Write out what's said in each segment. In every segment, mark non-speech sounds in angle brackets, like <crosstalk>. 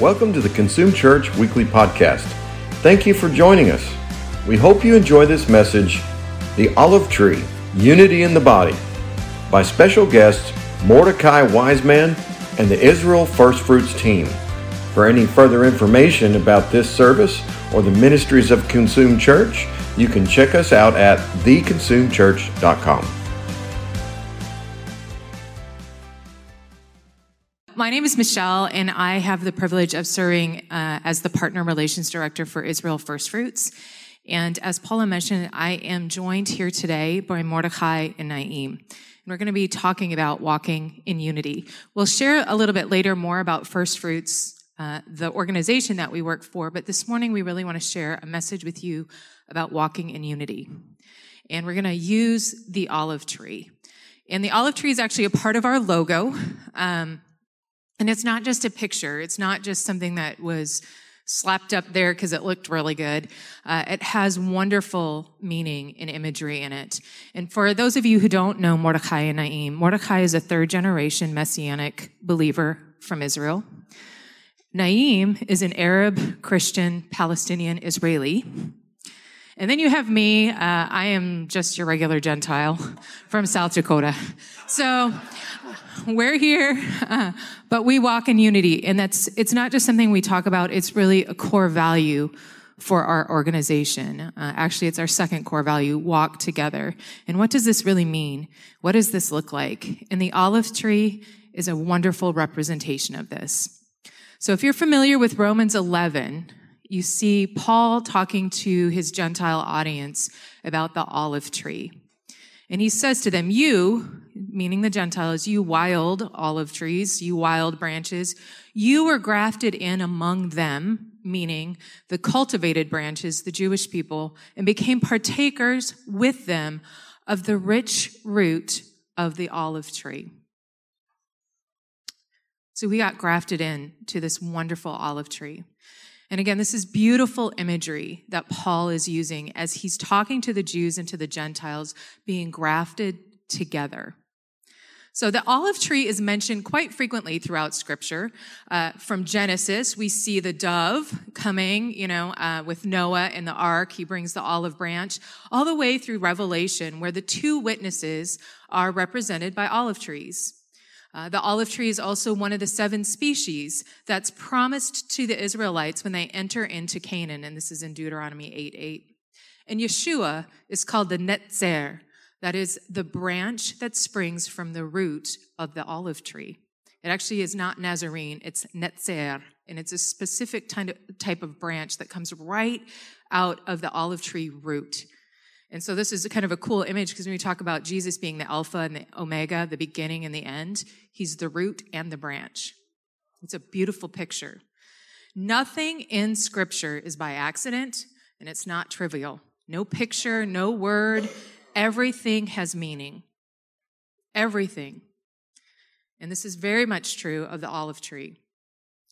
Welcome to the Consume Church Weekly Podcast. Thank you for joining us. We hope you enjoy this message, The Olive Tree Unity in the Body, by special guests Mordecai Wiseman and the Israel First Fruits team. For any further information about this service or the ministries of Consume Church, you can check us out at theconsumechurch.com. My name is Michelle, and I have the privilege of serving uh, as the Partner Relations Director for Israel First Fruits. And as Paula mentioned, I am joined here today by Mordecai and Naeem. And we're going to be talking about walking in unity. We'll share a little bit later more about First Fruits, uh, the organization that we work for, but this morning we really want to share a message with you about walking in unity. And we're going to use the olive tree. And the olive tree is actually a part of our logo. Um, and it's not just a picture, it's not just something that was slapped up there because it looked really good. Uh, it has wonderful meaning and imagery in it. And for those of you who don't know Mordecai and Naim, Mordecai is a third generation messianic believer from Israel. Naim is an Arab, Christian, Palestinian, Israeli. And then you have me. Uh, I am just your regular Gentile from South Dakota. So we're here, uh, but we walk in unity. And that's, it's not just something we talk about. It's really a core value for our organization. Uh, actually, it's our second core value, walk together. And what does this really mean? What does this look like? And the olive tree is a wonderful representation of this. So if you're familiar with Romans 11, you see Paul talking to his Gentile audience about the olive tree. And he says to them, You, meaning the Gentiles, you wild olive trees, you wild branches, you were grafted in among them, meaning the cultivated branches, the Jewish people, and became partakers with them of the rich root of the olive tree. So we got grafted in to this wonderful olive tree. And again, this is beautiful imagery that Paul is using as he's talking to the Jews and to the Gentiles being grafted together. So the olive tree is mentioned quite frequently throughout scripture. Uh, from Genesis, we see the dove coming, you know, uh, with Noah in the ark. He brings the olive branch all the way through Revelation, where the two witnesses are represented by olive trees. Uh, the olive tree is also one of the seven species that's promised to the Israelites when they enter into Canaan, and this is in Deuteronomy 8 8. And Yeshua is called the Netzer, that is the branch that springs from the root of the olive tree. It actually is not Nazarene, it's Netzer, and it's a specific kind of type of branch that comes right out of the olive tree root. And so this is kind of a cool image because when we talk about Jesus being the Alpha and the Omega, the beginning and the end, he's the root and the branch. It's a beautiful picture. Nothing in scripture is by accident and it's not trivial. No picture, no word, everything has meaning. Everything. And this is very much true of the olive tree.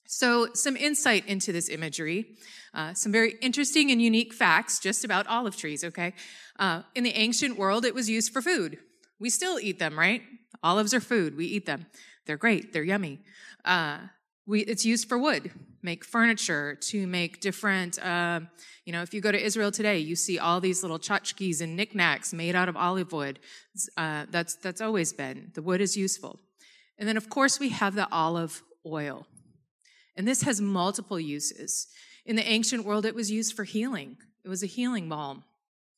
So, some insight into this imagery, uh, some very interesting and unique facts just about olive trees, okay? Uh, in the ancient world, it was used for food. We still eat them, right? Olives are food. We eat them. They're great. They're yummy. Uh, we, it's used for wood, make furniture, to make different, uh, you know, if you go to Israel today, you see all these little tchotchkes and knickknacks made out of olive wood. Uh, that's, that's always been. The wood is useful. And then, of course, we have the olive oil. And this has multiple uses. In the ancient world, it was used for healing. It was a healing balm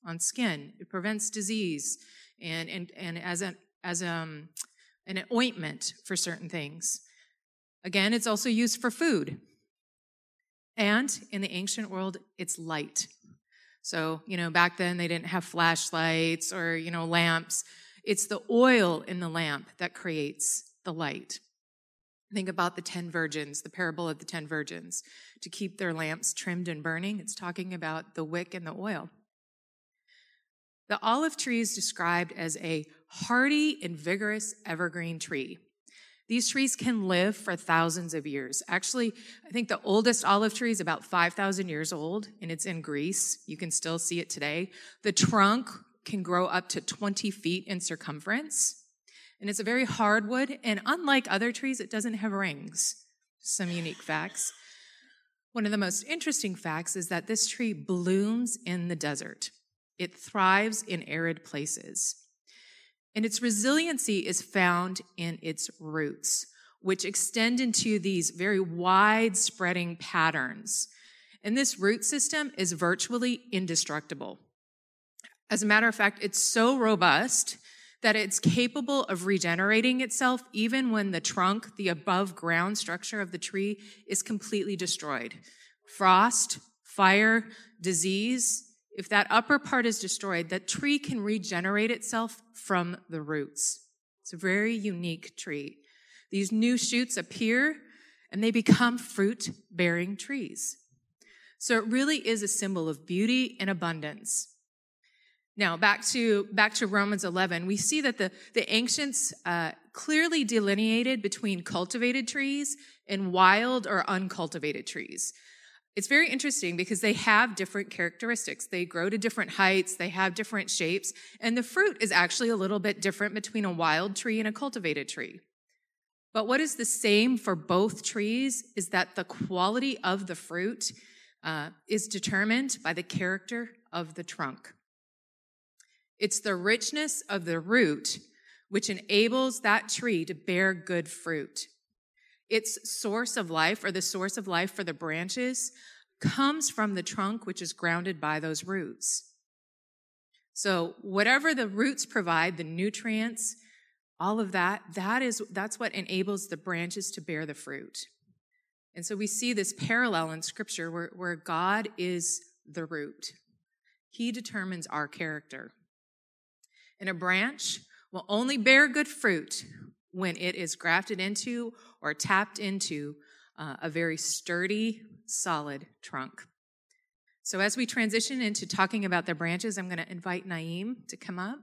on skin. It prevents disease and, and, and as, a, as a, um, an ointment for certain things. Again, it's also used for food. And in the ancient world, it's light. So, you know, back then they didn't have flashlights or, you know, lamps. It's the oil in the lamp that creates the light. Think about the 10 virgins, the parable of the 10 virgins. To keep their lamps trimmed and burning, it's talking about the wick and the oil. The olive tree is described as a hardy and vigorous evergreen tree. These trees can live for thousands of years. Actually, I think the oldest olive tree is about 5,000 years old, and it's in Greece. You can still see it today. The trunk can grow up to 20 feet in circumference. And it's a very hard wood, and unlike other trees, it doesn't have rings. Some unique facts. One of the most interesting facts is that this tree blooms in the desert. It thrives in arid places. And its resiliency is found in its roots, which extend into these very wide spreading patterns. And this root system is virtually indestructible. As a matter of fact, it's so robust that it's capable of regenerating itself even when the trunk, the above ground structure of the tree, is completely destroyed. Frost, fire, disease, if that upper part is destroyed, that tree can regenerate itself from the roots. It's a very unique tree. These new shoots appear and they become fruit bearing trees. So it really is a symbol of beauty and abundance. Now, back to, back to Romans 11, we see that the, the ancients uh, clearly delineated between cultivated trees and wild or uncultivated trees. It's very interesting because they have different characteristics. They grow to different heights, they have different shapes, and the fruit is actually a little bit different between a wild tree and a cultivated tree. But what is the same for both trees is that the quality of the fruit uh, is determined by the character of the trunk. It's the richness of the root which enables that tree to bear good fruit. Its source of life, or the source of life for the branches, comes from the trunk, which is grounded by those roots. So, whatever the roots provide, the nutrients, all of that, that is, that's what enables the branches to bear the fruit. And so we see this parallel in scripture where, where God is the root. He determines our character. And a branch will only bear good fruit when it is grafted into or tapped into uh, a very sturdy, solid trunk. So, as we transition into talking about the branches, I'm going to invite Naeem to come up,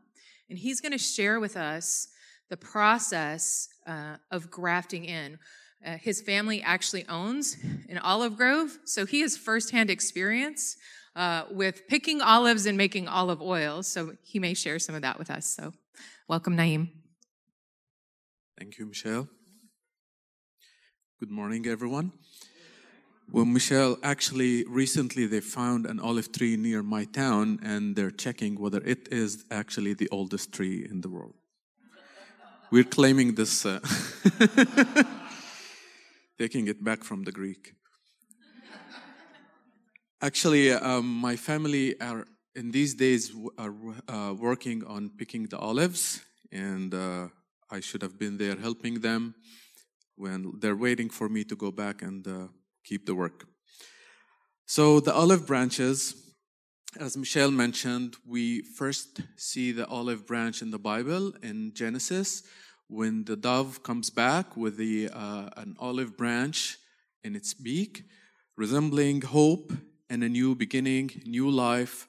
and he's going to share with us the process uh, of grafting in. Uh, his family actually owns an olive grove, so he has firsthand experience uh, with picking olives and making olive oil. So he may share some of that with us. So, welcome, Naeem. Thank you, Michelle. Good morning, everyone. Well, Michelle, actually, recently they found an olive tree near my town, and they're checking whether it is actually the oldest tree in the world. We're claiming this, uh, <laughs> taking it back from the Greek. Actually, um, my family are in these days are uh, working on picking the olives, and uh, I should have been there helping them when they're waiting for me to go back and uh, keep the work. So the olive branches, as Michelle mentioned, we first see the olive branch in the Bible in Genesis when the dove comes back with the uh, an olive branch in its beak, resembling hope and a new beginning, new life.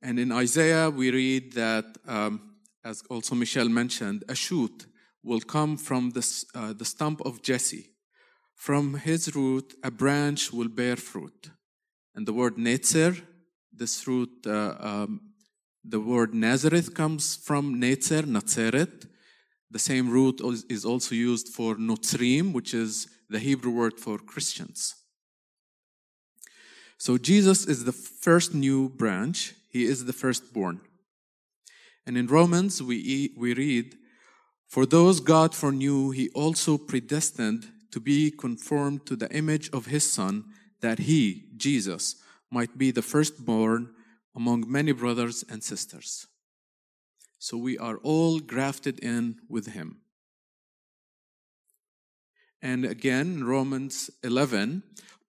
And in Isaiah, we read that, um, as also Michelle mentioned, a shoot will come from the, uh, the stump of Jesse. From his root, a branch will bear fruit. And the word Netzer, this root, uh, um, the word Nazareth comes from Netzer, Nazareth. The same root is also used for Notzrim, which is the Hebrew word for Christians. So Jesus is the first new branch. He is the firstborn. And in Romans, we, we read, For those God foreknew, he also predestined to be conformed to the image of his Son, that he, Jesus, might be the firstborn among many brothers and sisters. So we are all grafted in with him. And again, Romans 11,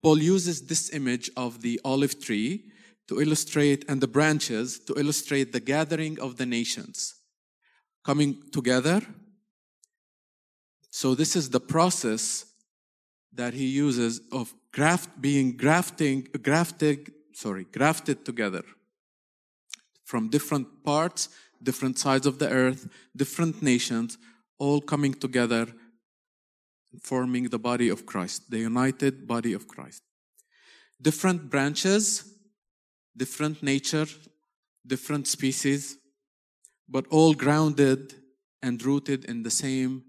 Paul uses this image of the olive tree to illustrate, and the branches to illustrate the gathering of the nations coming together. So, this is the process that he uses of graft being grafting, grafted, sorry, grafted together from different parts, different sides of the earth, different nations, all coming together forming the body of Christ, the united body of Christ. Different branches, different nature, different species, but all grounded and rooted in the same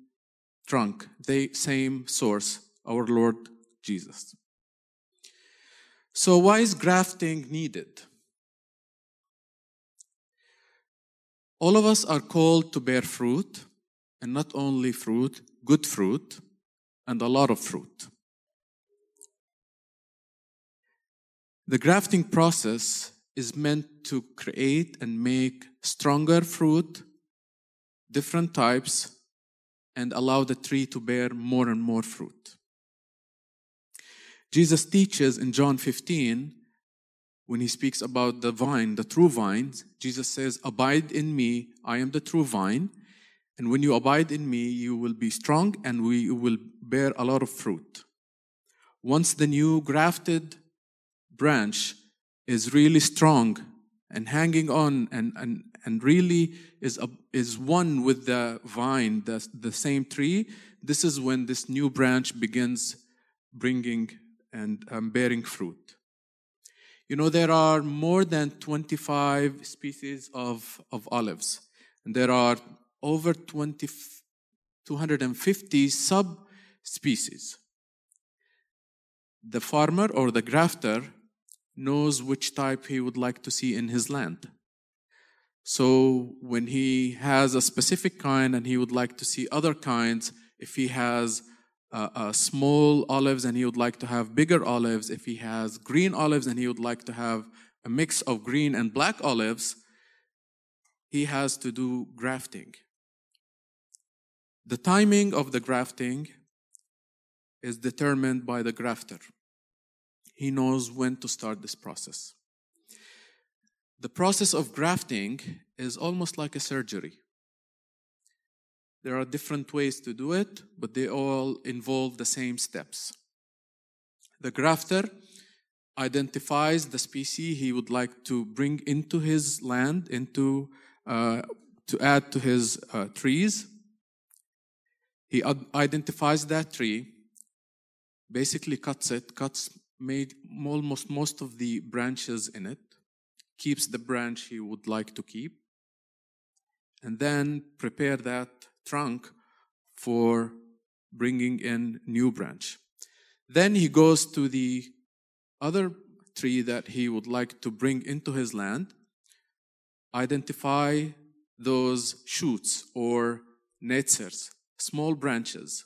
trunk, the same source, our Lord Jesus. So, why is grafting needed? All of us are called to bear fruit, and not only fruit, good fruit, and a lot of fruit. The grafting process is meant to create and make stronger fruit, different types, and allow the tree to bear more and more fruit. Jesus teaches in John 15, when he speaks about the vine, the true vine, Jesus says, Abide in me, I am the true vine. And when you abide in me, you will be strong and we will bear a lot of fruit. Once the new grafted branch is really strong and hanging on and, and, and really is, a, is one with the vine, the, the same tree, this is when this new branch begins bringing and um, bearing fruit. You know, there are more than 25 species of, of olives, and there are over 20, 250 subspecies. The farmer or the grafter knows which type he would like to see in his land. So when he has a specific kind and he would like to see other kinds, if he has uh, uh, small olives and he would like to have bigger olives, if he has green olives and he would like to have a mix of green and black olives, he has to do grafting. The timing of the grafting is determined by the grafter. He knows when to start this process. The process of grafting is almost like a surgery. There are different ways to do it, but they all involve the same steps. The grafter identifies the species he would like to bring into his land, into uh, to add to his uh, trees. He identifies that tree, basically cuts it, cuts made almost most of the branches in it, keeps the branch he would like to keep, and then prepare that trunk for bringing in new branch. Then he goes to the other tree that he would like to bring into his land, identify those shoots or netzers, small branches.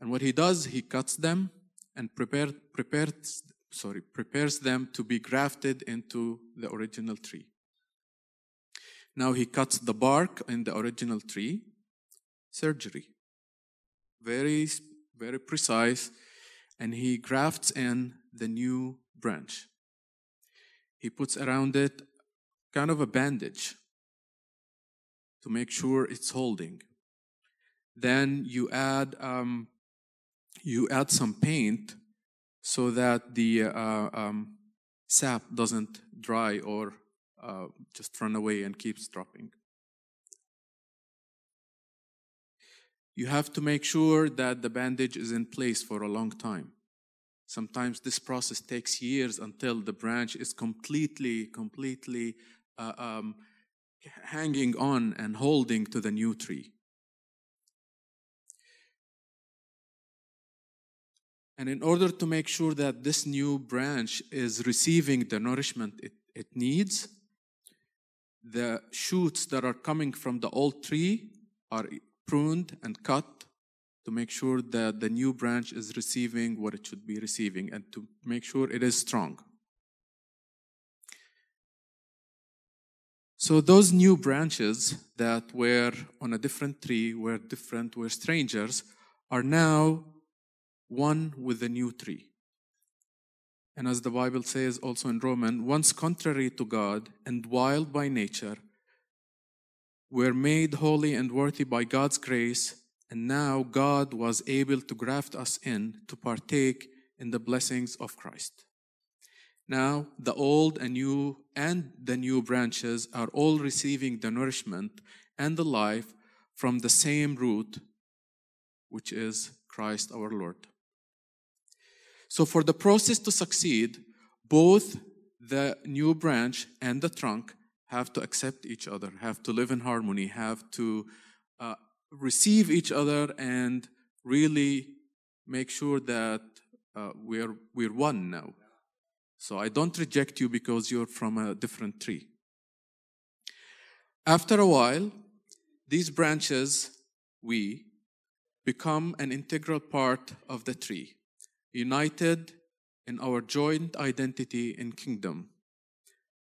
And what he does, he cuts them and prepare, prepares, sorry, prepares them to be grafted into the original tree. Now he cuts the bark in the original tree. Surgery. Very, very precise. And he grafts in the new branch. He puts around it kind of a bandage to make sure it's holding. Then you add um, you add some paint so that the uh, um, sap doesn't dry or uh, just run away and keeps dropping. You have to make sure that the bandage is in place for a long time. Sometimes this process takes years until the branch is completely, completely uh, um, hanging on and holding to the new tree. And in order to make sure that this new branch is receiving the nourishment it, it needs, the shoots that are coming from the old tree are pruned and cut to make sure that the new branch is receiving what it should be receiving and to make sure it is strong. So those new branches that were on a different tree, were different, were strangers, are now one with the new tree. And as the Bible says also in Romans, once contrary to God and wild by nature, were made holy and worthy by God's grace, and now God was able to graft us in to partake in the blessings of Christ. Now, the old and new and the new branches are all receiving the nourishment and the life from the same root, which is Christ our Lord. So for the process to succeed, both the new branch and the trunk have to accept each other, have to live in harmony, have to uh, receive each other and really make sure that uh, we're, we're one now. So I don't reject you because you're from a different tree. After a while, these branches, we, become an integral part of the tree, united in our joint identity and kingdom,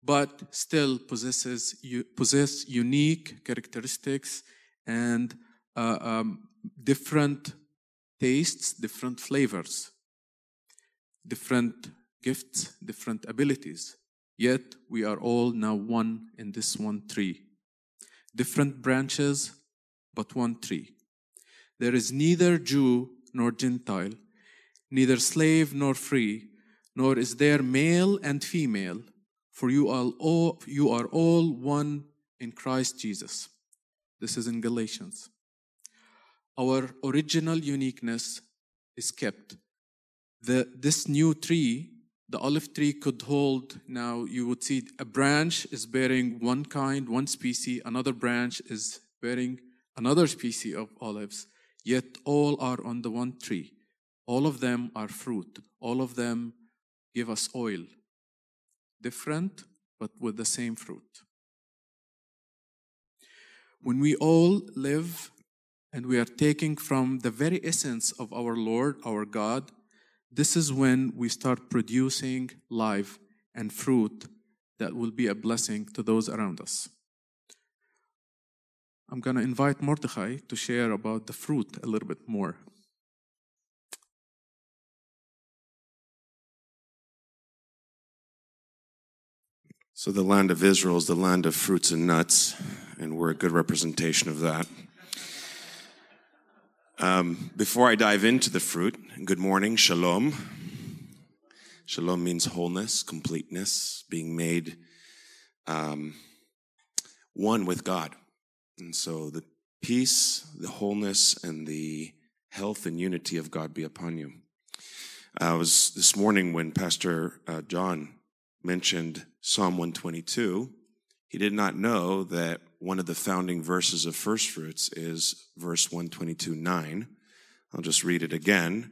but still possesses possess unique characteristics and uh, um, different tastes, different flavors, different gifts, different abilities. Yet we are all now one in this one tree. Different branches, but one tree. There is neither Jew nor Gentile, neither slave nor free, nor is there male and female, for you are all, you are all one in Christ Jesus. This is in Galatians. Our original uniqueness is kept. The, this new tree, the olive tree, could hold now, you would see a branch is bearing one kind, one species, another branch is bearing another species of olives, yet all are on the one tree. All of them are fruit. All of them give us oil. Different, but with the same fruit. When we all live and we are taking from the very essence of our Lord, our God, this is when we start producing life and fruit that will be a blessing to those around us. I'm going to invite Mordechai to share about the fruit a little bit more. So, the land of Israel is the land of fruits and nuts, and we're a good representation of that. Um, before I dive into the fruit, good morning, shalom. Shalom means wholeness, completeness, being made um, one with God. And so the peace, the wholeness, and the health and unity of God be upon you. I was this morning when Pastor uh, John mentioned Psalm 122, he did not know that one of the founding verses of first fruits is verse 122 9. I'll just read it again.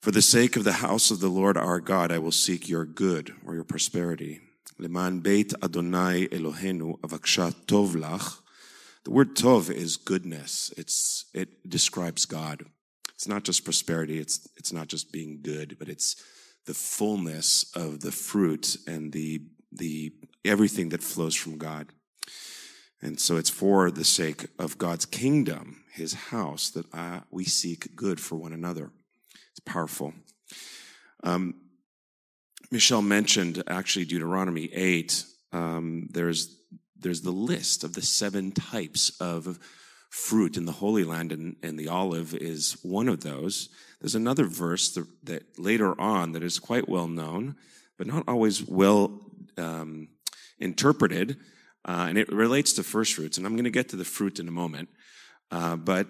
For the sake of the house of the Lord our God, I will seek your good or your prosperity. Leman beit Adonai Elohenu avaksha tov lach. The word tov is goodness. It's, it describes God. It's not just prosperity. It's, it's not just being good, but it's the fullness of the fruit and the, the, everything that flows from God. And so it's for the sake of God's kingdom, his house, that uh, we seek good for one another. It's powerful. Um, Michelle mentioned actually Deuteronomy 8. Um, there's, there's the list of the seven types of fruit in the Holy Land, and, and the olive is one of those. There's another verse that, that later on that is quite well known, but not always well um, interpreted, uh, and it relates to first fruits. And I'm going to get to the fruit in a moment. Uh, but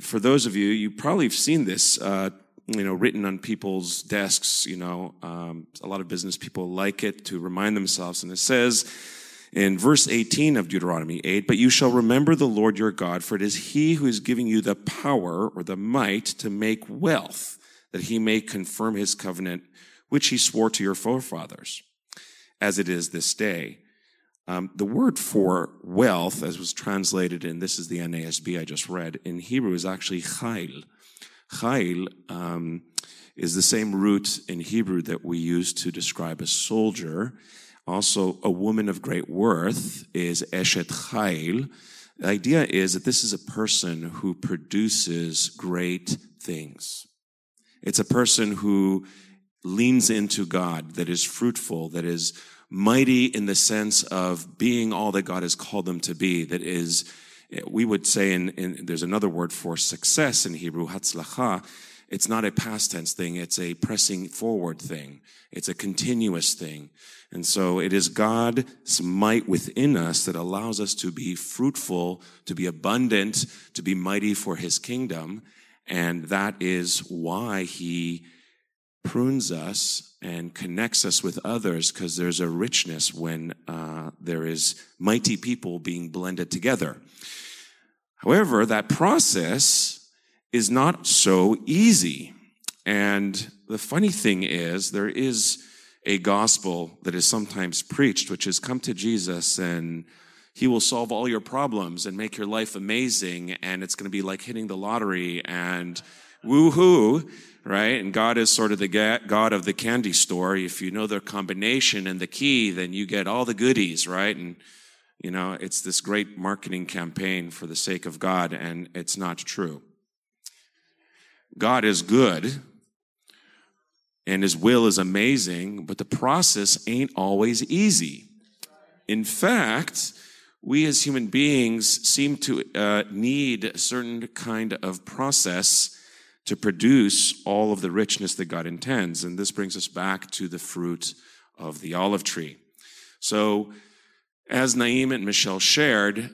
for those of you, you probably have seen this, uh, you know, written on people's desks. You know, um, a lot of business people like it to remind themselves, and it says in verse 18 of Deuteronomy 8, but you shall remember the Lord your God, for it is he who is giving you the power or the might to make wealth, that he may confirm his covenant, which he swore to your forefathers, as it is this day. Um, the word for wealth, as was translated in this is the NASB I just read, in Hebrew is actually chayil. Chayil um, is the same root in Hebrew that we use to describe a soldier also, a woman of great worth is Eshet Chayil. The idea is that this is a person who produces great things. It's a person who leans into God, that is fruitful, that is mighty in the sense of being all that God has called them to be, that is, we would say, in, in there's another word for success in Hebrew, hatzlacha, it's not a past tense thing, it's a pressing forward thing. It's a continuous thing. And so it is God's might within us that allows us to be fruitful, to be abundant, to be mighty for his kingdom. And that is why he prunes us and connects us with others because there's a richness when uh, there is mighty people being blended together. However, that process is not so easy. And the funny thing is, there is a gospel that is sometimes preached, which is come to Jesus and he will solve all your problems and make your life amazing. And it's going to be like hitting the lottery and woohoo, right? And God is sort of the God of the candy store. If you know the combination and the key, then you get all the goodies, right? And, you know, it's this great marketing campaign for the sake of God, and it's not true. God is good, and His will is amazing, but the process ain't always easy. In fact, we as human beings seem to uh, need a certain kind of process to produce all of the richness that God intends. And this brings us back to the fruit of the olive tree. So, as Naim and Michelle shared,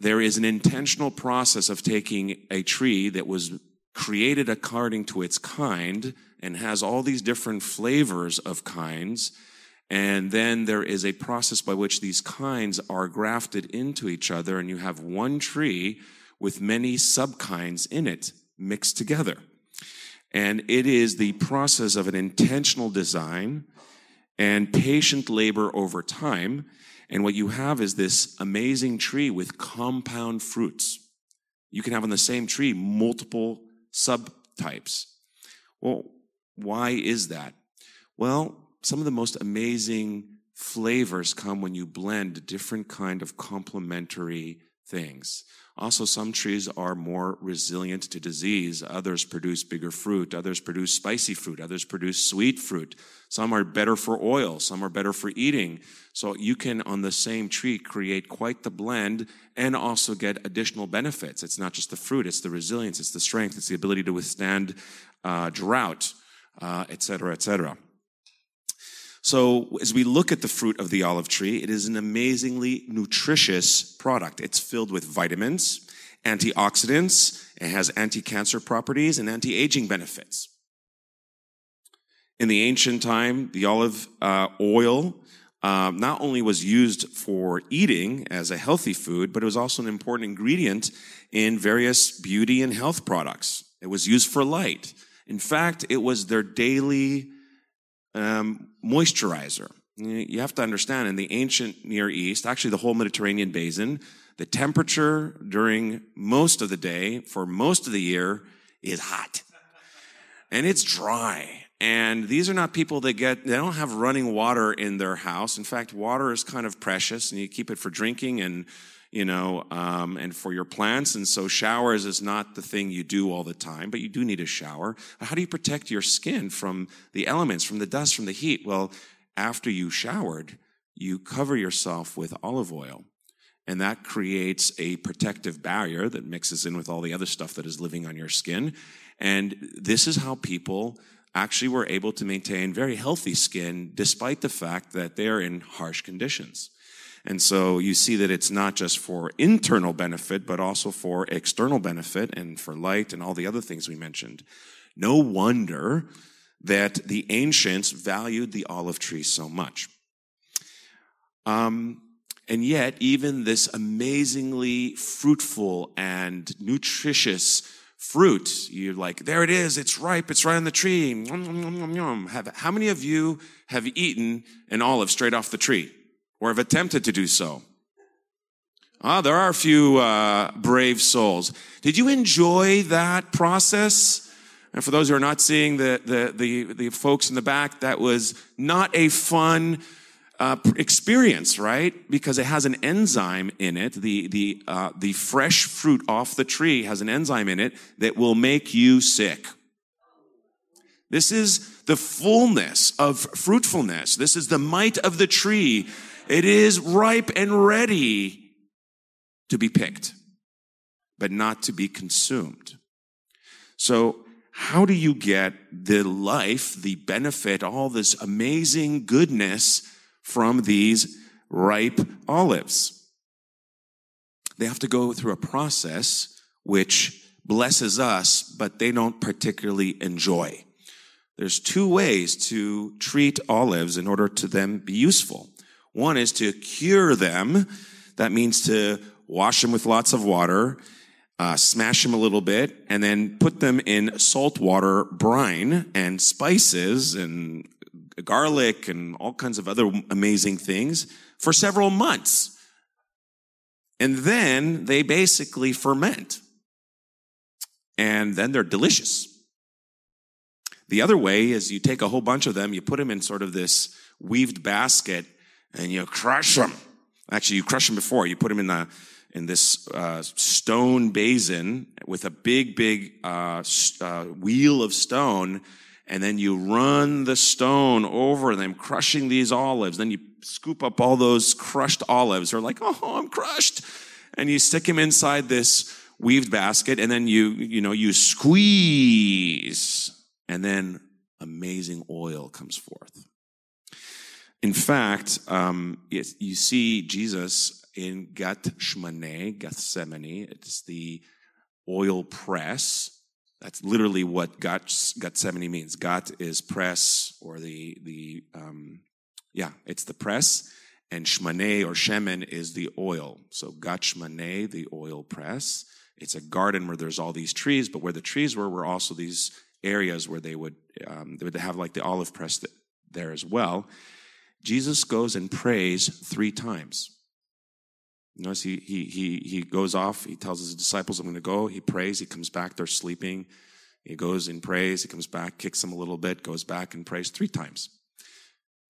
there is an intentional process of taking a tree that was created according to its kind and has all these different flavors of kinds. And then there is a process by which these kinds are grafted into each other, and you have one tree with many subkinds in it mixed together. And it is the process of an intentional design and patient labor over time. And what you have is this amazing tree with compound fruits. You can have on the same tree multiple subtypes. Well, why is that? Well, some of the most amazing flavors come when you blend different kind of complementary things. Also, some trees are more resilient to disease. Others produce bigger fruit. Others produce spicy fruit. Others produce sweet fruit. Some are better for oil. Some are better for eating. So you can, on the same tree, create quite the blend and also get additional benefits. It's not just the fruit. It's the resilience. It's the strength. It's the ability to withstand uh, drought, uh, et cetera, et cetera. So as we look at the fruit of the olive tree, it is an amazingly nutritious product. It's filled with vitamins, antioxidants, it has anti-cancer properties and anti-aging benefits. In the ancient time, the olive uh, oil um, not only was used for eating as a healthy food, but it was also an important ingredient in various beauty and health products. It was used for light. In fact, it was their daily um, moisturizer. You have to understand in the ancient Near East, actually the whole Mediterranean basin, the temperature during most of the day for most of the year is hot. And it's dry. And these are not people that get, they don't have running water in their house. In fact, water is kind of precious and you keep it for drinking and you know, um, and for your plants. And so showers is not the thing you do all the time, but you do need a shower. How do you protect your skin from the elements, from the dust, from the heat? Well, after you showered, you cover yourself with olive oil. And that creates a protective barrier that mixes in with all the other stuff that is living on your skin. And this is how people actually were able to maintain very healthy skin despite the fact that they're in harsh conditions. And so you see that it's not just for internal benefit, but also for external benefit and for light and all the other things we mentioned. No wonder that the ancients valued the olive tree so much. Um, and yet, even this amazingly fruitful and nutritious fruit, you're like, there it is, it's ripe, it's right on the tree. Have, how many of you have eaten an olive straight off the tree? Or have attempted to do so. Ah, there are a few uh, brave souls. Did you enjoy that process? And for those who are not seeing the, the, the, the folks in the back, that was not a fun uh, experience, right? Because it has an enzyme in it. The, the, uh, the fresh fruit off the tree has an enzyme in it that will make you sick. This is the fullness of fruitfulness. This is the might of the tree it is ripe and ready to be picked, but not to be consumed. So, how do you get the life, the benefit, all this amazing goodness from these ripe olives? They have to go through a process which blesses us, but they don't particularly enjoy. There's two ways to treat olives in order to them be useful. One is to cure them. That means to wash them with lots of water, uh, smash them a little bit, and then put them in salt water brine and spices and garlic and all kinds of other amazing things for several months. And then they basically ferment. And then they're delicious. The other way is you take a whole bunch of them, you put them in sort of this weaved basket, and you crush them. Actually, you crush them before. You put them in the in this uh, stone basin with a big, big uh, uh, wheel of stone, and then you run the stone over them, crushing these olives. Then you scoop up all those crushed olives. They're like, oh, I'm crushed, and you stick them inside this weaved basket, and then you, you know, you squeeze, and then amazing oil comes forth. In fact, um, you see Jesus in Gethsemane, Gethsemane. It's the oil press. That's literally what Gethsemane means. Gat is press, or the the um, yeah, it's the press, and shmane or shemen is the oil. So Gethsemane, the oil press. It's a garden where there's all these trees, but where the trees were were also these areas where they would um, they would have like the olive press there as well. Jesus goes and prays three times. Notice he, he, he, he goes off, he tells his disciples, I'm going to go. He prays, he comes back, they're sleeping. He goes and prays, he comes back, kicks them a little bit, goes back and prays three times.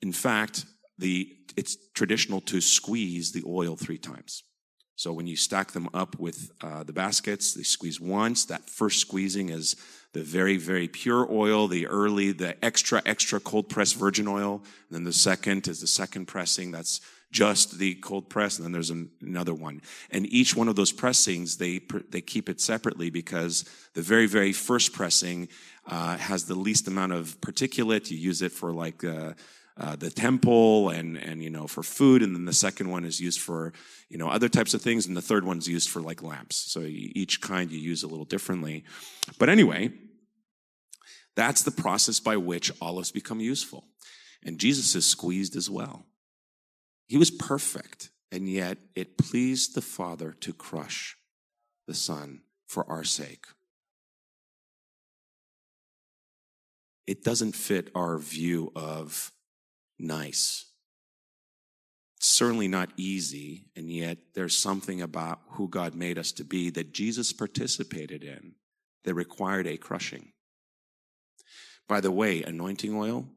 In fact, the, it's traditional to squeeze the oil three times. So when you stack them up with uh, the baskets, they squeeze once. That first squeezing is the very, very pure oil, the early, the extra, extra cold press virgin oil. And then the second is the second pressing. That's just the cold press. And then there's an, another one. And each one of those pressings, they, they keep it separately because the very, very first pressing, uh, has the least amount of particulate. You use it for like, uh, uh, the temple and and you know for food. And then the second one is used for you know other types of things. And the third one's used for like lamps. So each kind you use a little differently. But anyway that's the process by which olives become useful. And jesus is squeezed as well. He was perfect. And yet it pleased the father to crush the son for our sake. It doesn't fit our view of nice. It's certainly not easy, and yet there's something about who God made us to be that Jesus participated in that required a crushing. By the way, anointing oil,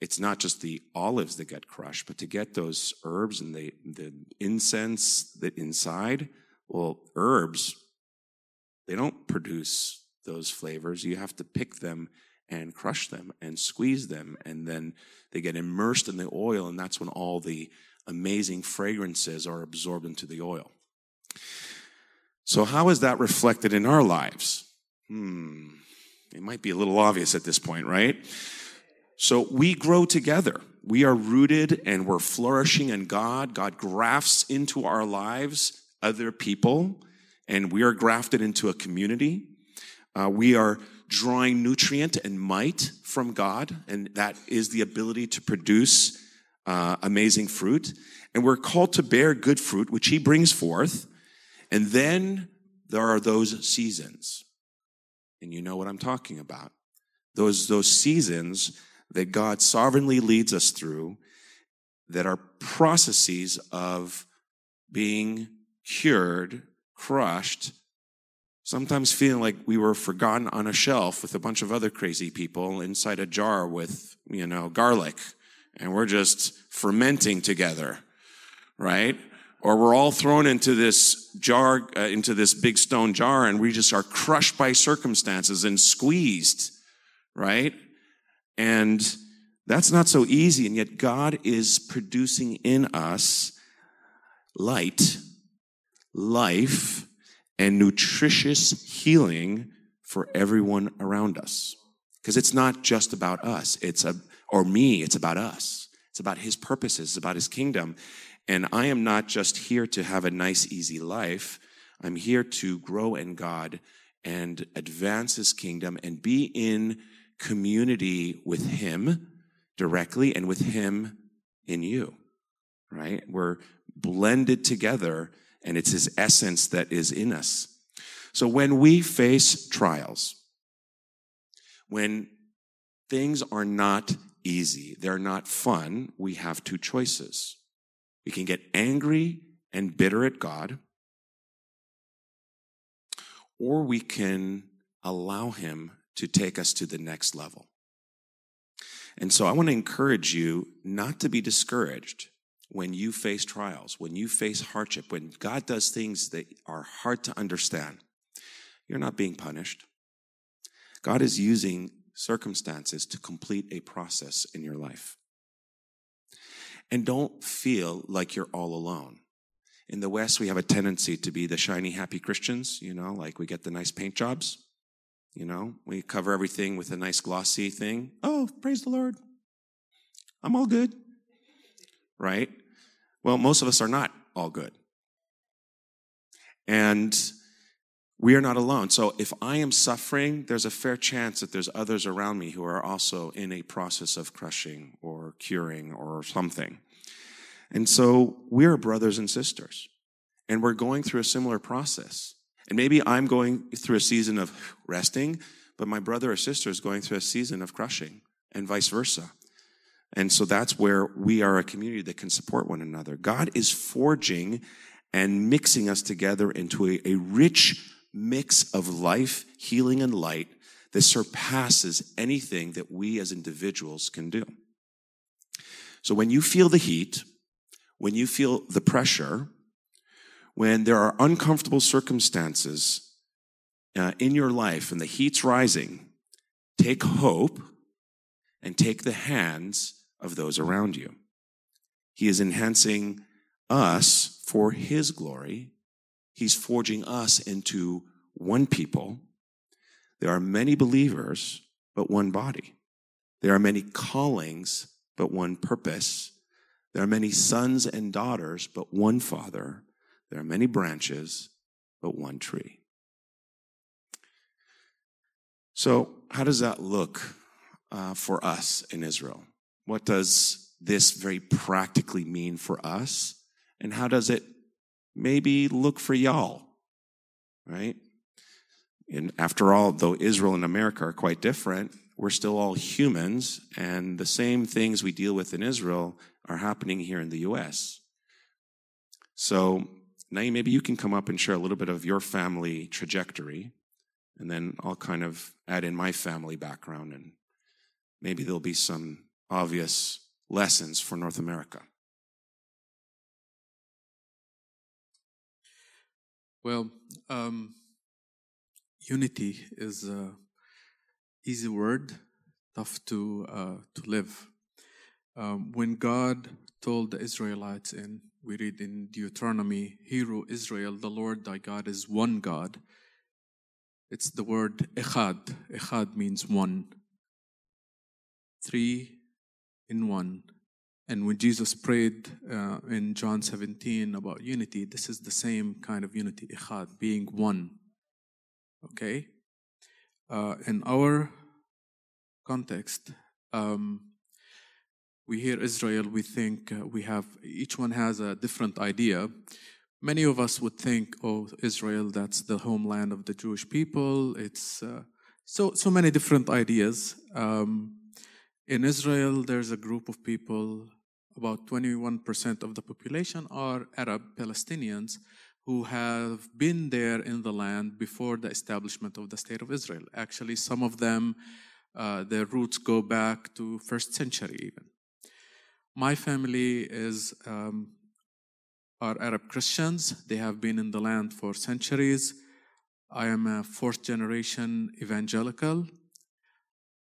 it's not just the olives that get crushed, but to get those herbs and the, the incense that inside, well, herbs, they don't produce those flavors. You have to pick them and crush them and squeeze them and then they get immersed in the oil and that's when all the amazing fragrances are absorbed into the oil. So how is that reflected in our lives? Hmm. It might be a little obvious at this point, right? So we grow together. We are rooted and we're flourishing in God. God grafts into our lives other people and we are grafted into a community. Uh, we are drawing nutrient and might from God, and that is the ability to produce uh, amazing fruit. And we're called to bear good fruit, which He brings forth. And then there are those seasons. And you know what I'm talking about. Those, those seasons that God sovereignly leads us through that are processes of being cured, crushed, Sometimes feeling like we were forgotten on a shelf with a bunch of other crazy people inside a jar with, you know, garlic. And we're just fermenting together, right? Or we're all thrown into this jar, uh, into this big stone jar, and we just are crushed by circumstances and squeezed, right? And that's not so easy. And yet God is producing in us light, life, and nutritious healing for everyone around us. Because it's not just about us. It's a, or me, it's about us. It's about his purposes, it's about his kingdom. And I am not just here to have a nice, easy life. I'm here to grow in God and advance his kingdom and be in community with him directly and with him in you, right? We're blended together and it's his essence that is in us. So when we face trials, when Things are not easy. They're not fun. We have two choices. We can get angry and bitter at God, or we can allow Him to take us to the next level. And so I want to encourage you not to be discouraged when you face trials, when you face hardship, when God does things that are hard to understand. You're not being punished. God is using circumstances to complete a process in your life. And don't feel like you're all alone. In the West, we have a tendency to be the shiny, happy Christians, you know, like we get the nice paint jobs. You know, we cover everything with a nice glossy thing. Oh, praise the Lord. I'm all good. Right? Well, most of us are not all good. And we are not alone. So if I am suffering, there's a fair chance that there's others around me who are also in a process of crushing or curing or something. And so we are brothers and sisters, and we're going through a similar process. And maybe I'm going through a season of resting, but my brother or sister is going through a season of crushing, and vice versa. And so that's where we are a community that can support one another. God is forging and mixing us together into a, a rich mix of life, healing, and light that surpasses anything that we as individuals can do. So when you feel the heat, when you feel the pressure, when there are uncomfortable circumstances uh, in your life and the heat's rising, take hope and take the hands of those around you. He is enhancing us for His glory. He's forging us into one people. There are many believers, but one body. There are many callings, but one purpose. There are many sons and daughters, but one Father. There are many branches, but one tree. So, how does that look uh, for us in Israel? What does this very practically mean for us? And how does it maybe look for y'all? Right? And after all, though Israel and America are quite different, we're still all humans, and the same things we deal with in Israel are happening here in the US. So, Naeem, maybe you can come up and share a little bit of your family trajectory, and then I'll kind of add in my family background, and maybe there'll be some obvious lessons for North America. Well, um, unity is a easy word, tough to uh, to live. Um, when God told the Israelites and we read in Deuteronomy, Hear, Israel, the Lord thy God is one God. It's the word echad. Echad means one. Three in one. And when Jesus prayed uh, in John 17 about unity, this is the same kind of unity, echad, being one. Okay? Uh, in our context, um, we hear Israel, we think uh, we have, each one has a different idea. Many of us would think, oh, Israel, that's the homeland of the Jewish people. It's uh, so, so many different ideas. Um, in Israel, there's a group of people, about 21% of the population are Arab Palestinians who have been there in the land before the establishment of the state of Israel. Actually, some of them, uh, their roots go back to first century even. My family is um, are Arab Christians. They have been in the land for centuries. I am a fourth generation evangelical.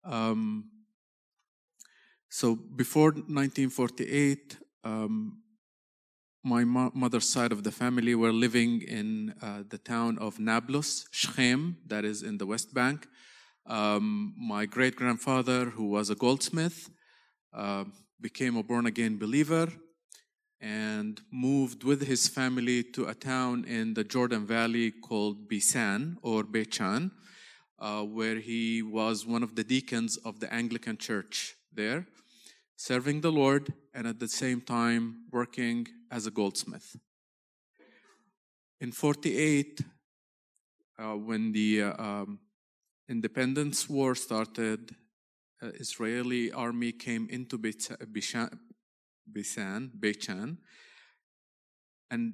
Um, so before 1948, um, my mo- mother's side of the family were living in uh, the town of Nablus, Shechem, that is in the West Bank. Um, my great grandfather, who was a goldsmith, uh, became a born again believer and moved with his family to a town in the Jordan Valley called Bisan or Bechan, uh, where he was one of the deacons of the Anglican Church there, serving the Lord and at the same time working as a goldsmith. In 48, uh, when the uh, um, independence war started uh, Israeli army came into Beit- Bishan, and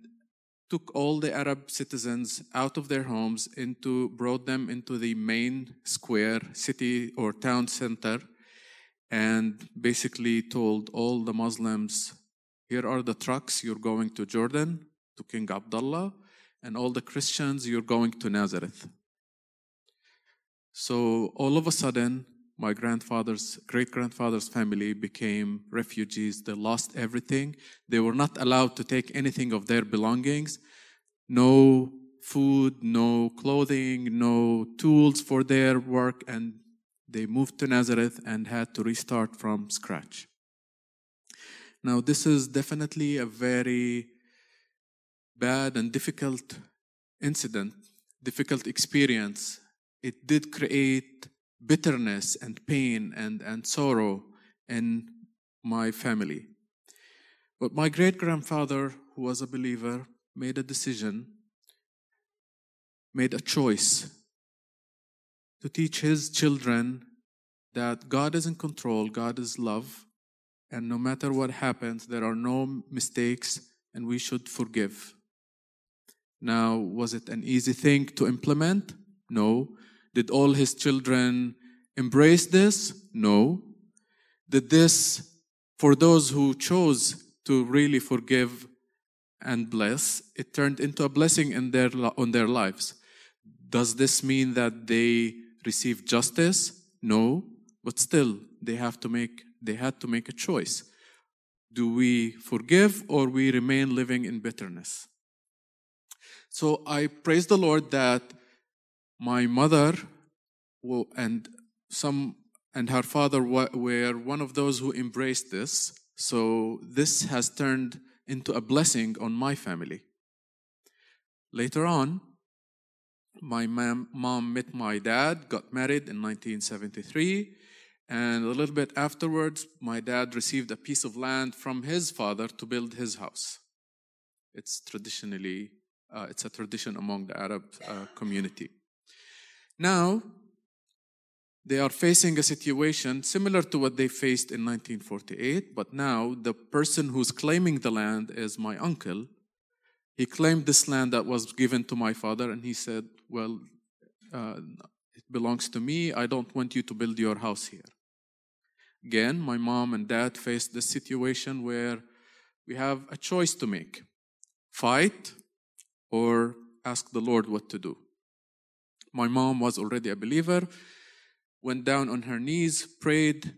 took all the Arab citizens out of their homes into brought them into the main square, city or town center, and basically told all the Muslims, here are the trucks, you're going to Jordan, to King Abdullah, and all the Christians, you're going to Nazareth. So all of a sudden, my grandfather's great grandfather's family became refugees. They lost everything. They were not allowed to take anything of their belongings. No food, no clothing, no tools for their work, and they moved to Nazareth and had to restart from scratch. Now, this is definitely a very bad and difficult incident, difficult experience. It did create bitterness and pain and, and sorrow in my family. But my great grandfather, who was a believer, made a decision, made a choice to teach his children that God is in control, God is love, and no matter what happens, there are no mistakes, and we should forgive. Now, was it an easy thing to implement? No. Did all his children embrace this? No. Did this, for those who chose to really forgive and bless, it turned into a blessing in their, on their lives. Does this mean that they received justice? No. But still, they have to make, they had to make a choice. Do we forgive or we remain living in bitterness? So I praise the Lord that my mother and some and her father were one of those who embraced this. So this has turned into a blessing on my family. Later on, my mom, met my dad, got married in 1973, and a little bit afterwards, my dad received a piece of land from his father to build his house. It's traditionally, uh, it's a tradition among the Arab uh, community. Now, they are facing a situation similar to what they faced in 1948, but now the person who's claiming the land is my uncle. He claimed this land that was given to my father, and he said, Well, uh, it belongs to me. I don't want you to build your house here. Again, my mom and dad faced the situation where we have a choice to make fight or ask the Lord what to do. My mom was already a believer went down on her knees, prayed,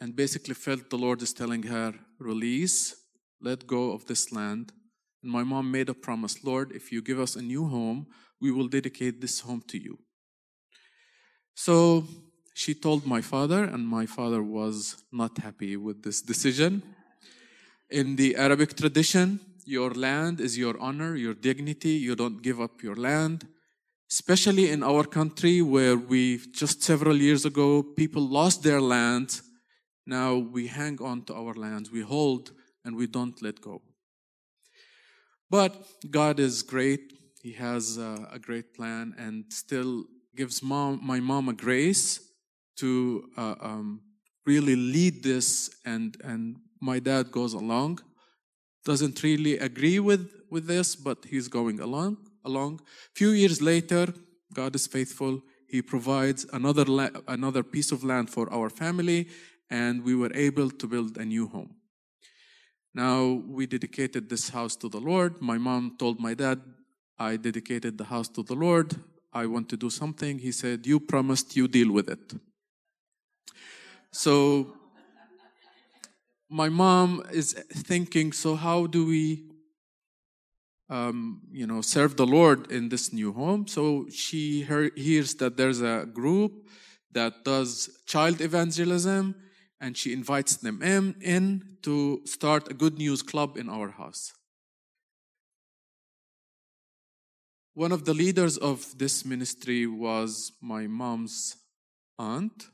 and basically felt the Lord is telling her, release, let go of this land. And my mom made a promise Lord, if you give us a new home, we will dedicate this home to you. So she told my father, and my father was not happy with this decision. In the Arabic tradition, your land is your honor, your dignity. You don't give up your land especially in our country where we just several years ago people lost their land now we hang on to our lands we hold and we don't let go but god is great he has a, a great plan and still gives mom, my mom a grace to uh, um, really lead this and and my dad goes along doesn't really agree with with this but he's going along along. A few years later, God is faithful. He provides another, la- another piece of land for our family, and we were able to build a new home. Now, we dedicated this house to the Lord. My mom told my dad, I dedicated the house to the Lord. I want to do something. He said, You promised you deal with it. So, my mom is thinking, So, how do we um, you know, serve the Lord in this new home. So she hears that there's a group that does child evangelism, and she invites them in, to start a good news club in our house. One of the leaders of this ministry was my mom's aunt,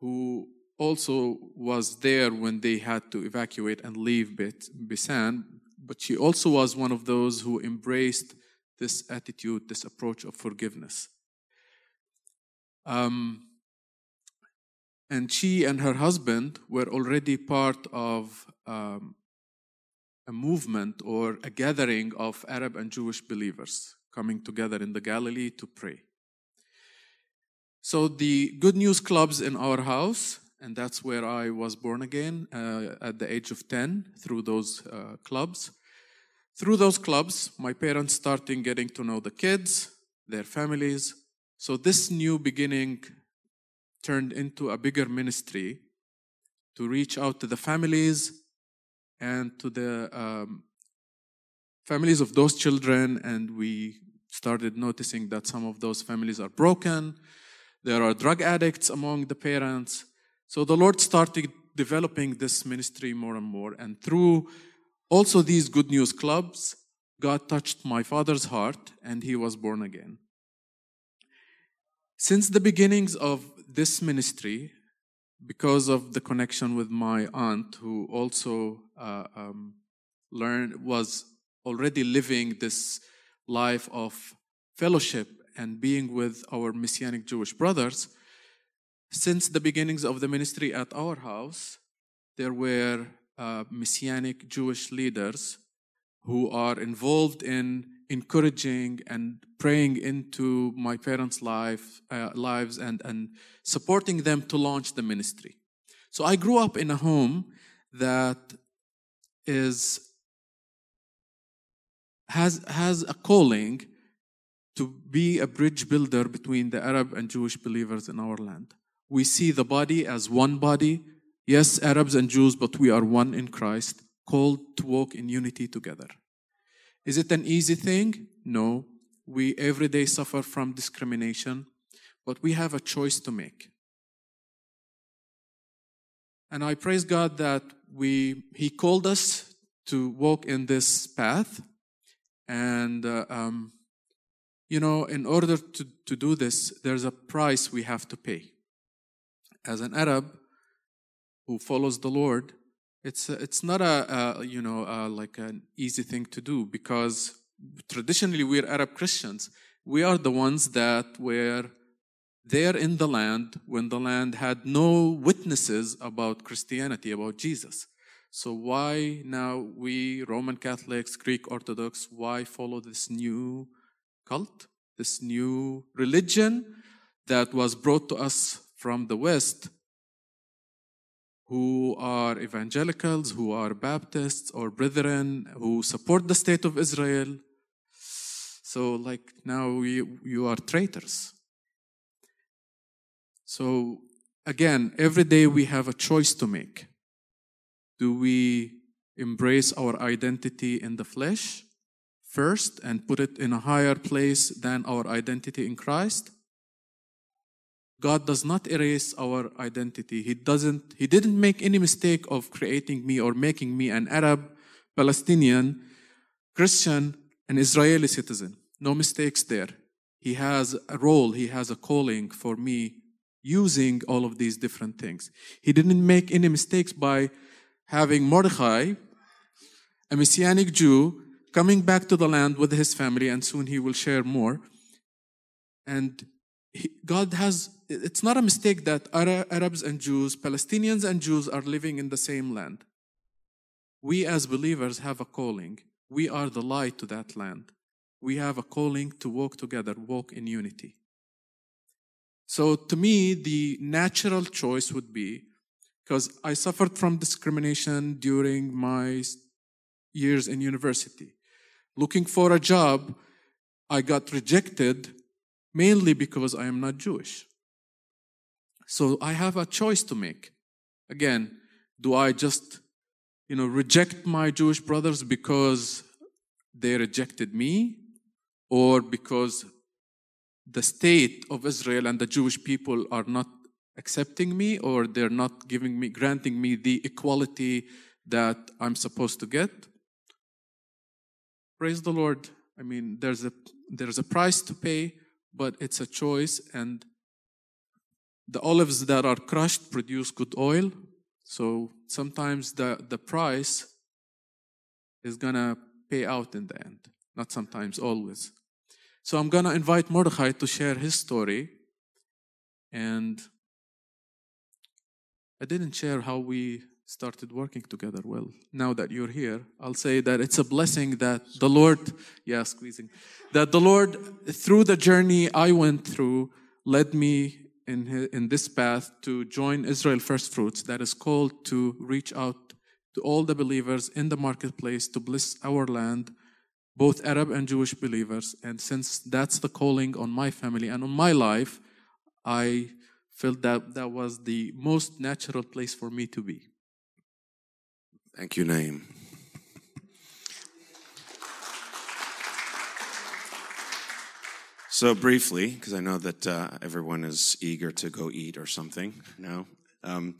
who also was there when they had to evacuate and leave Bisan but she also was one of those who embraced this attitude, this approach of forgiveness. Um, and she and her husband were already part of um, a movement or a gathering of Arab and Jewish believers coming together in the Galilee to pray. So the Good News clubs in our house, and that's where I was born again uh, at the age of 10 through those uh, clubs. Through those clubs, my parents starting getting to know the kids, their families. So this new beginning turned into a bigger ministry to reach out to the families and to the um, families of those children. And we started noticing that some of those families are broken. There are drug addicts among the parents. So the Lord started developing this ministry more and more. And through also these good news clubs, God touched my father's heart and he was born again. Since the beginnings of this ministry, because of the connection with my aunt, who also uh, um, learned was already living this life of fellowship and being with our Messianic Jewish brothers, since the beginnings of the ministry at our house, there were uh, Messianic Jewish leaders who are involved in encouraging and praying into my parents' life, uh, lives and, and supporting them to launch the ministry. So I grew up in a home that is has has a calling to be a bridge builder between the Arab and Jewish believers in our land. We see the body as one body. Yes, Arabs and Jews, but we are one in Christ, called to walk in unity together. Is it an easy thing? No. We every day suffer from discrimination, but we have a choice to make. And I praise God that we He called us to walk in this path. And, uh, um, you know, in order to, to do this, there's a price we have to pay. As an Arab who follows the Lord, it's uh, it's not a, a you know a, like an easy thing to do because traditionally we're Arab Christians. We are the ones that were there in the land when the land had no witnesses about Christianity, about Jesus. So why now we Roman Catholics, Greek Orthodox, why follow this new cult, this new religion that was brought to us from the West who are evangelicals, who are Baptists or brethren, who support the state of Israel. So, like now, you, you are traitors. So, again, every day we have a choice to make. Do we embrace our identity in the flesh first and put it in a higher place than our identity in Christ? God does not erase our identity. He doesn't, He didn't make any mistake of creating me or making me an Arab, Palestinian, Christian, and Israeli citizen. No mistakes there. He has a role, He has a calling for me using all of these different things. He didn't make any mistakes by having Mordechai, a Messianic Jew, coming back to the land with his family, and soon he will share more. And he, God has, it's not a mistake that Arabs and Jews, Palestinians and Jews are living in the same land. We as believers have a calling. We are the light to that land. We have a calling to walk together, walk in unity. So to me, the natural choice would be because I suffered from discrimination during my years in university. Looking for a job, I got rejected mainly because I am not Jewish. So I have a choice to make. Again, do I just, you know, reject my Jewish brothers because they rejected me or because the state of Israel and the Jewish people are not accepting me or they're not giving me granting me the equality that I'm supposed to get? Praise the Lord. I mean, there's a there's a price to pay but it's a choice. And the olives that are crushed produce good oil. So sometimes the, the price is going to pay out in the end. Not sometimes, always. So I'm going to invite Mordechai to share his story. And I didn't share how we started working together. Well, now that you're here, I'll say that it's a blessing that the Lord, yeah, squeezing, that the Lord, through the journey I went through, led me in, in this path to join Israel First Fruits, that is called to reach out to all the believers in the marketplace to bless our land, both Arab and Jewish believers. And since that's the calling on my family and on my life, I felt that that was the most natural place for me to be. Thank you, Naim. So briefly, because I know that uh, everyone is eager to go eat or something. No. Um,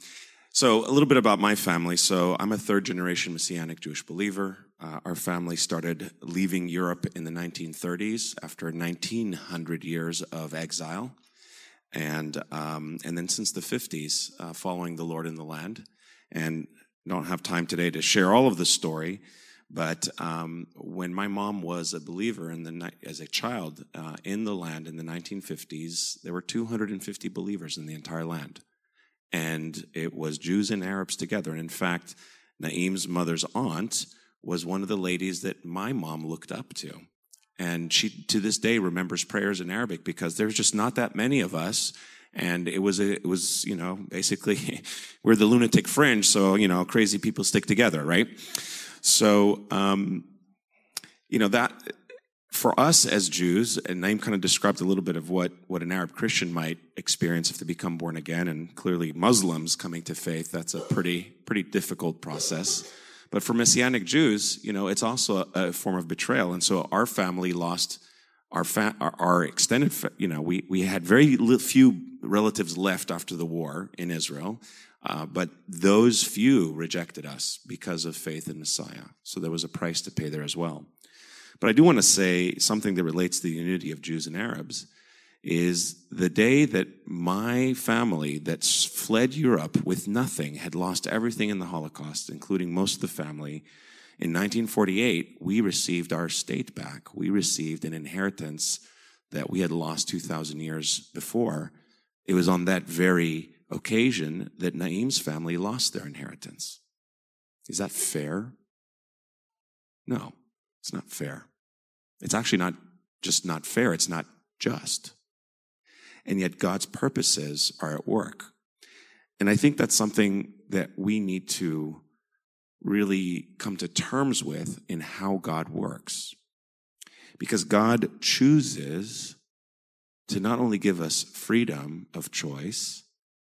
so a little bit about my family. So I'm a third generation Messianic Jewish believer. Uh, our family started leaving Europe in the 1930s after 1900 years of exile, and um, and then since the 50s, uh, following the Lord in the land. And don't have time today to share all of the story, but um, when my mom was a believer in the as a child uh, in the land in the 1950s, there were 250 believers in the entire land, and it was Jews and Arabs together. And in fact, Naim's mother's aunt was one of the ladies that my mom looked up to. And she, to this day, remembers prayers in Arabic because there's just not that many of us and it was a, it was you know basically <laughs> we're the lunatic fringe so you know crazy people stick together right so um, you know that for us as jews and naim kind of described a little bit of what what an arab christian might experience if they become born again and clearly muslims coming to faith that's a pretty pretty difficult process. But for messianic jews you know it's also a, a form of betrayal and so our family lost our, fa- our, our extended, fa- you know, we, we had very few relatives left after the war in Israel, uh, but those few rejected us because of faith in Messiah. So there was a price to pay there as well. But I do want to say something that relates to the unity of Jews and Arabs is the day that my family that fled Europe with nothing had lost everything in the Holocaust, including most of the family, in 1948, we received our state back. We received an inheritance that we had lost 2,000 years before. It was on that very occasion that Naim's family lost their inheritance. Is that fair? No, it's not fair. It's actually not just not fair, it's not just. And yet God's purposes are at work. And I think that's something that we need to really come to terms with in how God works. Because God chooses to not only give us freedom of choice,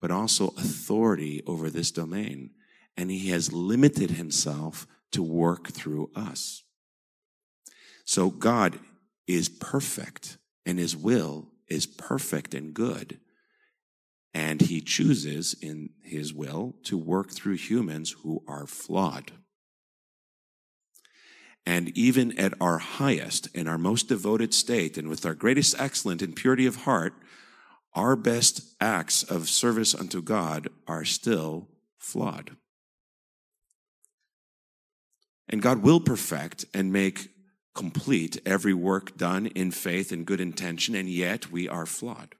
but also authority over this domain. And He has limited Himself to work through us. So God is perfect and His will is perfect and good. And he chooses in his will to work through humans who are flawed. And even at our highest, and our most devoted state, and with our greatest excellence and purity of heart, our best acts of service unto God are still flawed. And God will perfect and make complete every work done in faith and good intention, and yet we are flawed.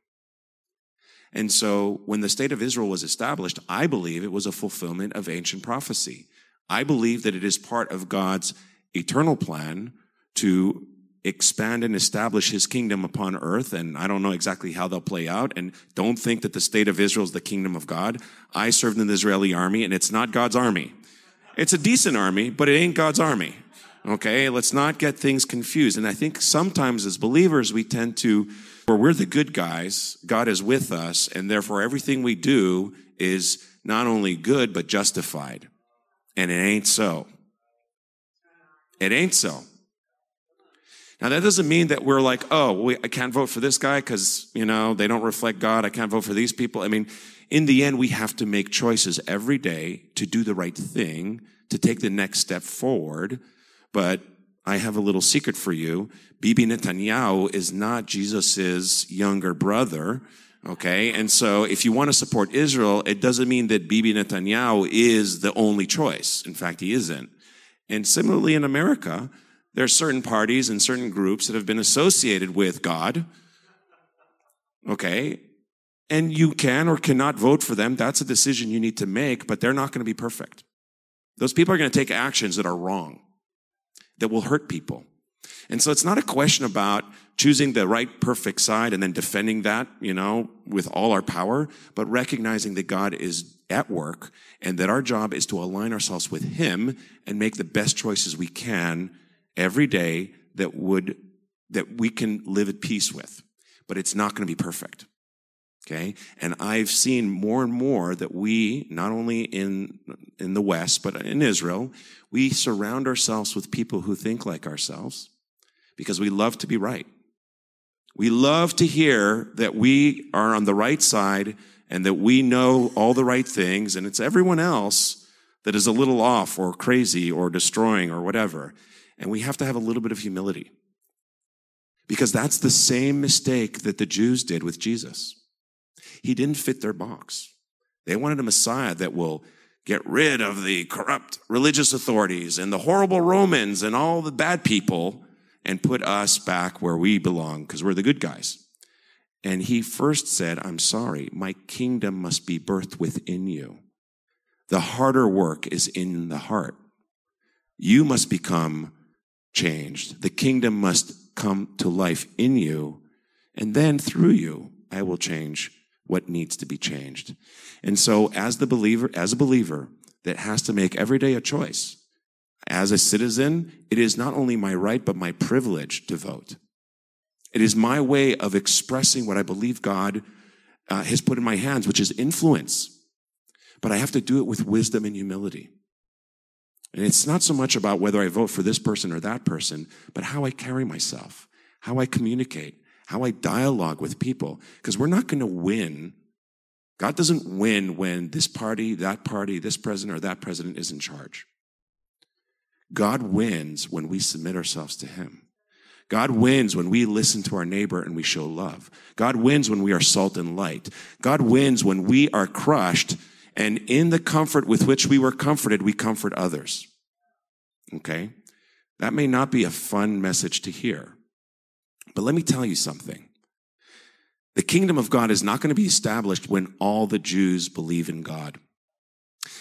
And so when the state of Israel was established, I believe it was a fulfillment of ancient prophecy. I believe that it is part of God's eternal plan to expand and establish his kingdom upon earth. And I don't know exactly how they'll play out. And don't think that the state of Israel is the kingdom of God. I served in the Israeli army and it's not God's army. It's a decent army, but it ain't God's army. Okay. Let's not get things confused. And I think sometimes as believers, we tend to where we're the good guys, God is with us, and therefore everything we do is not only good, but justified. And it ain't so. It ain't so. Now that doesn't mean that we're like, oh, we, I can't vote for this guy because, you know, they don't reflect God. I can't vote for these people. I mean, in the end, we have to make choices every day to do the right thing, to take the next step forward. But I have a little secret for you. Bibi Netanyahu is not Jesus's younger brother. Okay. And so if you want to support Israel, it doesn't mean that Bibi Netanyahu is the only choice. In fact, he isn't. And similarly in America, there are certain parties and certain groups that have been associated with God. Okay. And you can or cannot vote for them. That's a decision you need to make, but they're not going to be perfect. Those people are going to take actions that are wrong, that will hurt people. And so it's not a question about choosing the right perfect side and then defending that, you know, with all our power, but recognizing that God is at work and that our job is to align ourselves with Him and make the best choices we can every day that would, that we can live at peace with. But it's not going to be perfect. Okay. And I've seen more and more that we, not only in, in the West, but in Israel, we surround ourselves with people who think like ourselves because we love to be right. We love to hear that we are on the right side and that we know all the right things and it's everyone else that is a little off or crazy or destroying or whatever. And we have to have a little bit of humility because that's the same mistake that the Jews did with Jesus. He didn't fit their box. They wanted a Messiah that will get rid of the corrupt religious authorities and the horrible Romans and all the bad people and put us back where we belong because we're the good guys. And he first said, I'm sorry, my kingdom must be birthed within you. The harder work is in the heart. You must become changed. The kingdom must come to life in you. And then through you, I will change what needs to be changed. And so as the believer, as a believer that has to make every day a choice, as a citizen, it is not only my right, but my privilege to vote. It is my way of expressing what I believe God uh, has put in my hands, which is influence. But I have to do it with wisdom and humility. And it's not so much about whether I vote for this person or that person, but how I carry myself, how I communicate, how I dialogue with people, because we're not going to win. God doesn't win when this party, that party, this president or that president is in charge. God wins when we submit ourselves to Him. God wins when we listen to our neighbor and we show love. God wins when we are salt and light. God wins when we are crushed and in the comfort with which we were comforted, we comfort others. Okay? That may not be a fun message to hear. But let me tell you something. The kingdom of God is not going to be established when all the Jews believe in God.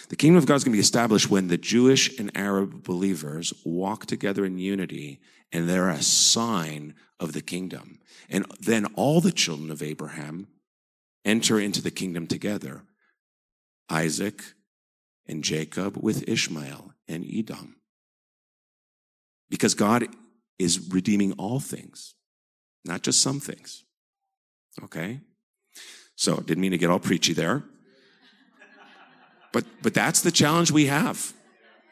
The kingdom of God is going to be established when the Jewish and Arab believers walk together in unity and they're a sign of the kingdom. And then all the children of Abraham enter into the kingdom together. Isaac and Jacob with Ishmael and Edom. Because God is redeeming all things not just some things. Okay? So, didn't mean to get all preachy there. But, but that's the challenge we have.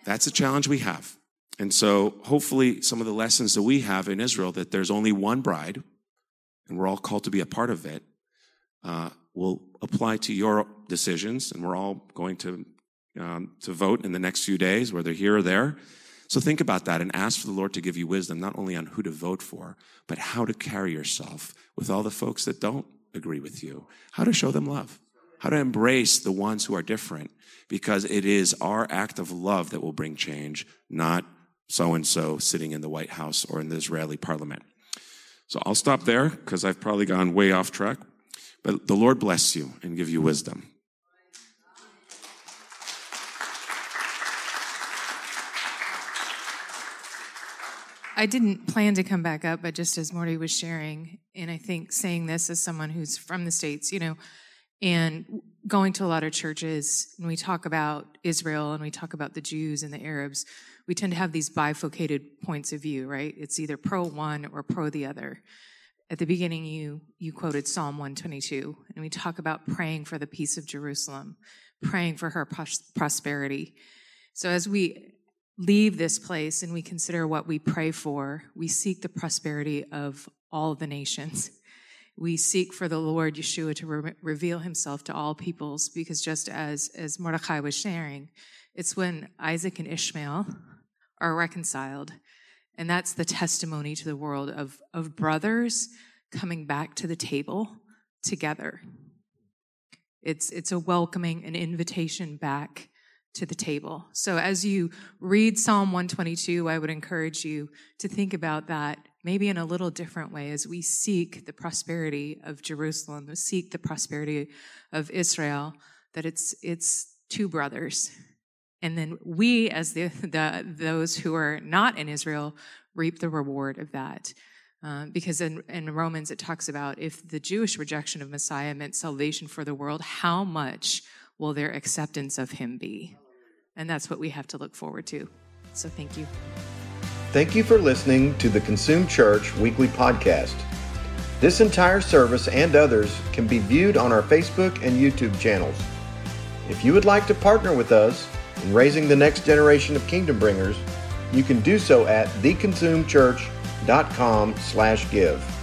That's the challenge we have. And so, hopefully, some of the lessons that we have in Israel that there's only one bride, and we're all called to be a part of it, uh, will apply to your decisions. And we're all going to, um, to vote in the next few days, whether here or there. So think about that and ask for the Lord to give you wisdom, not only on who to vote for, but how to carry yourself with all the folks that don't agree with you, how to show them love, how to embrace the ones who are different, because it is our act of love that will bring change, not so and so sitting in the White House or in the Israeli parliament. So I'll stop there because I've probably gone way off track. But the Lord bless you and give you wisdom. I didn't plan to come back up, but just as Morty was sharing, and I think saying this as someone who's from the States, you know, and going to a lot of churches, and we talk about Israel and we talk about the Jews and the Arabs, we tend to have these bifurcated points of view, right? It's either pro one or pro the other. At the beginning, you, you quoted Psalm 122, and we talk about praying for the peace of Jerusalem, praying for her prosperity. So as we leave this place and we consider what we pray for, we seek the prosperity of all the nations. We seek for the Lord Yeshua to re- reveal himself to all peoples because just as, as Mordechai was sharing, it's when Isaac and Ishmael are reconciled. And that's the testimony to the world of, of brothers coming back to the table together. It's, it's a welcoming, an invitation back to the table. So as you read Psalm 122, I would encourage you to think about that maybe in a little different way as we seek the prosperity of Jerusalem, we seek the prosperity of Israel, that it's, it's two brothers. And then we, as the, the, those who are not in Israel, reap the reward of that. Uh, because in, in Romans it talks about if the Jewish rejection of Messiah meant salvation for the world, how much will their acceptance of him be? And that's what we have to look forward to. So thank you. Thank you for listening to the Consume Church weekly podcast. This entire service and others can be viewed on our Facebook and YouTube channels. If you would like to partner with us in raising the next generation of kingdom bringers, you can do so at theconsumechurch.com slash give.